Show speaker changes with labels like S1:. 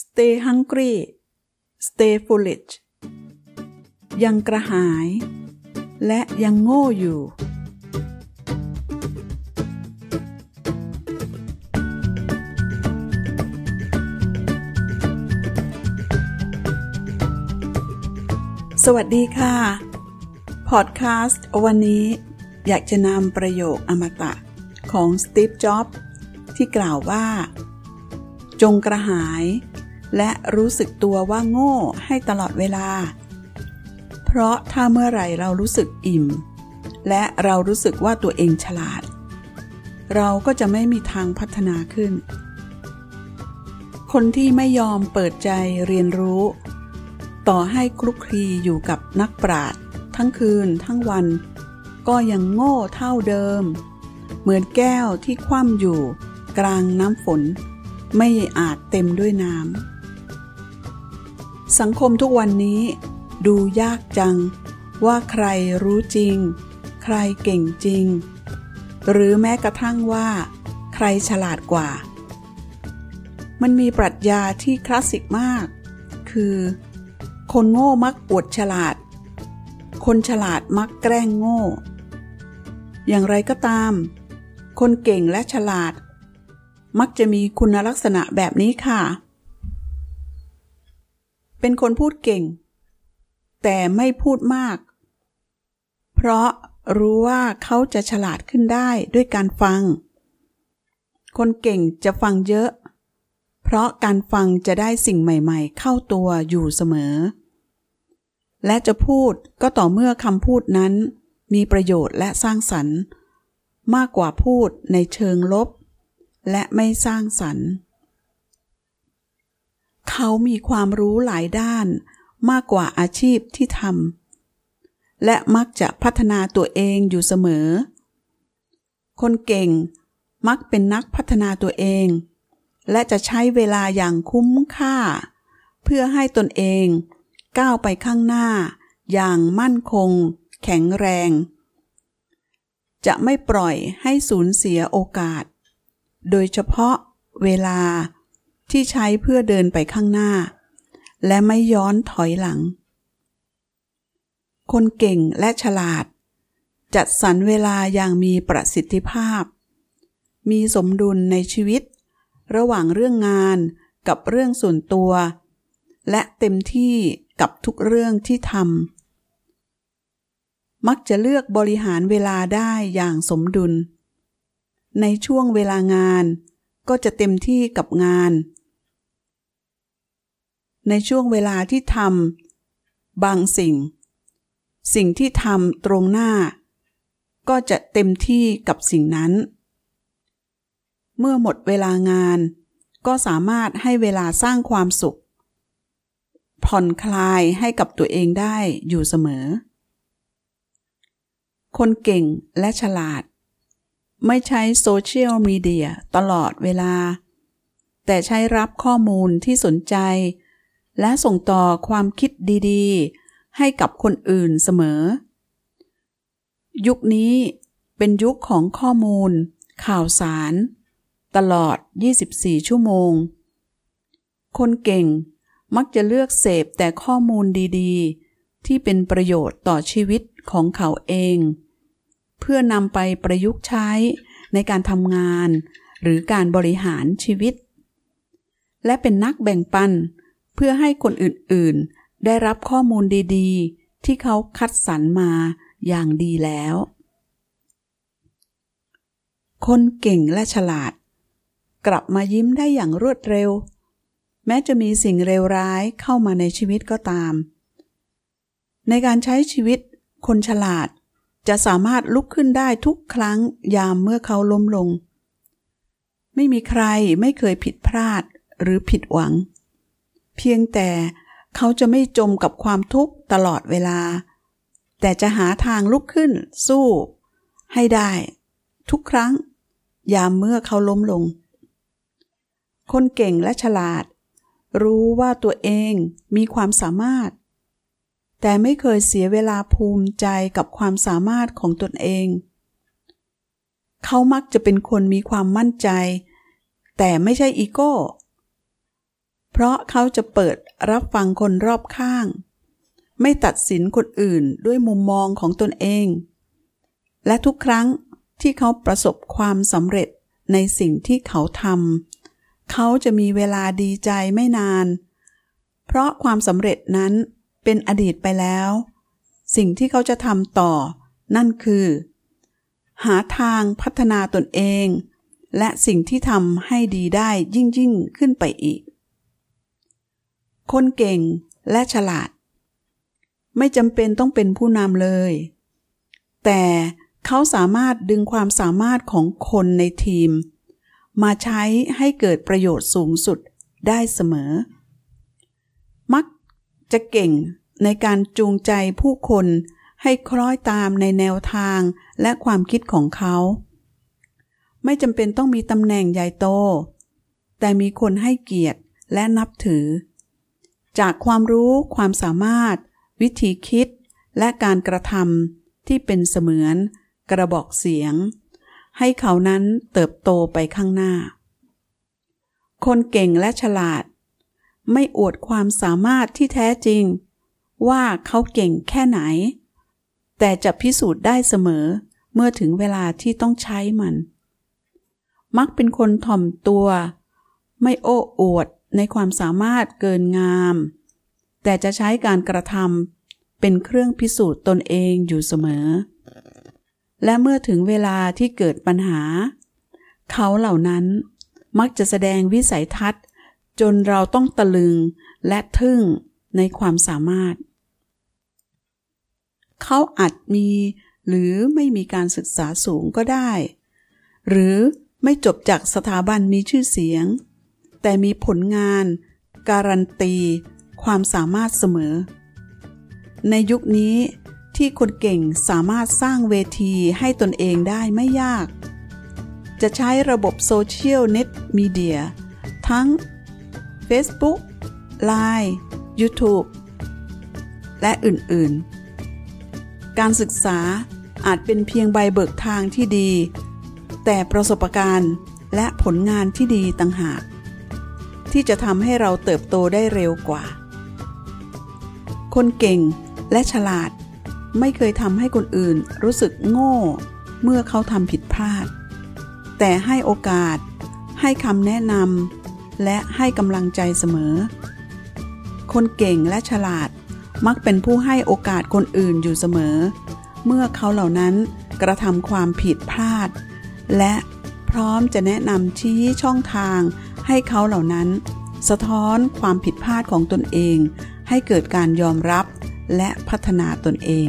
S1: Stay hungry Stay foolish ยังกระหาย และยังโง่อยู่ สวัสดีค่ะ พอดคาสต์วันนี้อยากจะนำประโยคอมตะของสตีฟ จ็อบส์ที่กล่าวว่า จงกระหาย และรู้สึกตัวว่าโง่ให้ตลอดเวลา เพราะถ้าเมื่อไหร่เรารู้สึกอิ่ม และเรารู้สึกว่าตัวเองฉลาด เราก็จะไม่มีทางพัฒนาขึ้น คนที่ไม่ยอมเปิดใจเรียนรู้ ต่อให้คลุกคลีอยู่กับนักปราชญ์ทั้งคืนทั้งวัน ก็ยังโง่เท่าเดิม เหมือนแก้วที่คว่ำอยู่กลางน้ำฝนไม่อาจเต็มด้วยน้ำ สังคมทุกวันนี้ ดูยากจัง ว่าใครรู้จริง ใครเก่งจริง หรือแม้กระทั่งว่า ใครฉลาดกว่า มันมีปรัชญาที่คลาสสิกมาก คือ คนโง่มักอวดฉลาด คนฉลาดมักแกล้งโง่ อย่างไรก็ตาม คนเก่งและฉลาด มักจะมีคุณลักษณะแบบนี้ค่ะ เป็นคนพูดเก่ง แต่ไม่พูดมาก เพราะรู้ว่าเขาจะฉลาดขึ้นได้ด้วยการฟัง คนเก่งจะฟังเยอะ เพราะการฟังจะได้สิ่งใหม่ๆ เข้าตัวอยู่เสมอ และจะพูดก็ต่อเมื่อคำพูดนั้น มีประโยชน์และสร้างสรรค์ มากกว่าพูดในเชิงลบ และไม่สร้างสรรค์ เขามีความรู้หลายด้านมากกว่าอาชีพที่ทำและมักจะพัฒนาตัวเองอยู่เสมอ คนเก่งมักเป็นนักพัฒนาตัวเอง และจะใช้เวลาอย่างคุ้มค่า เพื่อให้ตนเองก้าวไปข้างหน้า อย่างมั่นคง แข็งแรง จะไม่ปล่อยให้สูญเสียโอกาส โดยเฉพาะเวลา ที่ใช้เพื่อเดินไปข้างหน้า และไม่ย้อนถอยหลัง คนเก่งและฉลาด จัดสรรเวลาอย่างมีประสิทธิภาพ มีสมดุลในชีวิต ระหว่างเรื่องงานกับเรื่องส่วนตัว และเต็มที่กับทุกเรื่องที่ทำมักจะเลือกบริหารเวลาได้อย่างสมดุล ในช่วงเวลางานก็จะเต็มที่กับงาน ในช่วงเวลาที่ทำบางสิ่ง สิ่งที่ทำตรงหน้า ก็จะเต็มที่กับสิ่งนั้น เมื่อหมดเวลางาน ก็สามารถให้เวลาสร้างความสุข ผ่อนคลายให้กับตัวเองได้อยู่เสมอ คนเก่งและฉลาด ไม่ใช้โซเชียลมีเดียตลอดเวลาแต่ใช้รับข้อมูลที่สนใจ และส่งต่อความคิดดีๆ ให้กับคนอื่นเสมอ ยุคนี้เป็นยุคของข้อมูล ข่าวสาร ตลอด 24 ชั่วโมง คนเก่งมักจะเลือกเสพแต่ข้อมูลดีๆ ที่เป็นประโยชน์ต่อชีวิตของเขาเอง เพื่อนำไปประยุกต์ใช้ในการทำงาน หรือการบริหารชีวิต และเป็นนักแบ่งปันเพื่อให้คนอื่นๆ ได้รับข้อมูลดีๆ ที่เขาคัดสรรมาอย่างดีแล้ว คนเก่งและฉลาด กลับมายิ้มได้อย่างรวดเร็ว แม้จะมีสิ่งเลวร้ายเข้ามาในชีวิตก็ตาม ในการใช้ชีวิต คนฉลาดจะสามารถลุกขึ้นได้ทุกครั้งยามเมื่อเขาล้มลง ไม่มีใครไม่เคยผิดพลาดหรือผิดหวัง เพียงแต่เขาจะไม่จมกับความทุกข์ตลอดเวลา แต่จะหาทางลุกขึ้น สู้ ให้ได้ ทุกครั้ง ยามเมื่อเขาล้มลง คนเก่งและฉลาด รู้ว่าตัวเองมีความสามารถ แต่ไม่เคยเสียเวลาภูมิใจกับความสามารถของตนเอง เขามักจะเป็นคนมีความมั่นใจ แต่ไม่ใช่อีโก้ เพราะเขาจะเปิดรับฟังคนรอบข้าง ไม่ตัดสินคนอื่นด้วยมุมมองของตนเอง และทุกครั้งที่เขาประสบความสำเร็จในสิ่งที่เขาทำเขาจะมีเวลาดีใจไม่นาน เพราะความสำเร็จนั้นเป็นอดีตไปแล้ว สิ่งที่เขาจะทำต่อ นั่นคือ หาทางพัฒนาตนเอง และสิ่งที่ทำให้ดีได้ยิ่งยิ่งขึ้นไปอีก คนเก่งและฉลาด ไม่จำเป็นต้องเป็นผู้นำเลย แต่เขาสามารถดึงความสามารถของคนในทีม มาใช้ให้เกิดประโยชน์สูงสุดได้เสมอ มักจะเก่งในการจูงใจผู้คนให้คล้อยตามในแนวทางและความคิดของเขา ไม่จำเป็นต้องมีตำแหน่งใหญ่โต แต่มีคนให้เกียรติและนับถือ จากความรู้ความสามารถ วิธีคิด และการกระทำที่เป็นเสมือนกระบอกเสียง ให้เขานั้นเติบโตไปข้างหน้า คนเก่งและฉลาด ไม่อวดความสามารถที่แท้จริง ว่าเขาเก่งแค่ไหน แต่จะพิสูจน์ได้เสมอเมื่อถึงเวลาที่ต้องใช้มัน มักเป็นคนถ่อมตัว ไม่โอ้อวด ในความสามารถเกินงาม แต่จะใช้การกระทำเป็นเครื่องพิสูจน์ตนเองอยู่เสมอ และเมื่อถึงเวลาที่เกิดปัญหา เขาเหล่านั้นมักจะแสดงวิสัยทัศน์ จนเราต้องตะลึงและทึ่งในความสามารถ เขาอาจมีหรือไม่มีการศึกษาสูงก็ได้ หรือไม่จบจากสถาบันมีชื่อเสียง แต่มีผลงาน การันตี ความสามารถเสมอ ในยุคนี้ที่คนเก่งสามารถสร้างเวทีให้ตนเองได้ไม่ยาก จะใช้ระบบโซเชียลเน็ตมีเดียทั้ง Facebook Line YouTube และอื่นๆ การศึกษาอาจเป็นเพียงใบเบิกทางที่ดี แต่ประสบการณ์และผลงานที่ดีต่างหาก ที่จะทำให้เราเติบโตได้เร็วกว่า คนเก่งและฉลาดไม่เคยทำให้คนอื่นรู้สึกโง่ เมื่อเขาทำผิดพลาด แต่ให้โอกาส ให้คำแนะนำและให้กำลังใจเสมอ คนเก่งและฉลาดมักเป็นผู้ให้โอกาสคนอื่นอยู่เสมอ เมื่อเขาเหล่านั้นกระทำความผิดพลาด และพร้อมจะแนะนำชี้ช่องทาง ให้เขาเหล่านั้น สะท้อนความผิดพลาดของตนเอง ให้เกิดการยอมรับและพัฒนาตนเอง